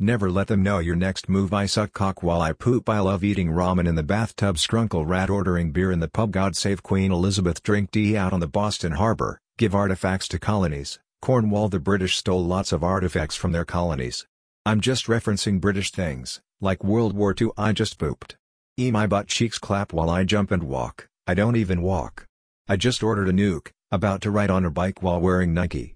Never let them know your next move. I suck cock while I poop. I love eating ramen in the bathtub. Scrunkle rat ordering beer in the pub. God save Queen Elizabeth. Drink D out on the Boston Harbor, give artifacts to colonies, Cornwall the British stole lots of artifacts from their colonies. I'm just referencing British things, like World War II I just pooped. E my butt cheeks clap while I jump and walk, I don't even walk. I just ordered a nuke, about to ride on a bike while wearing Nike.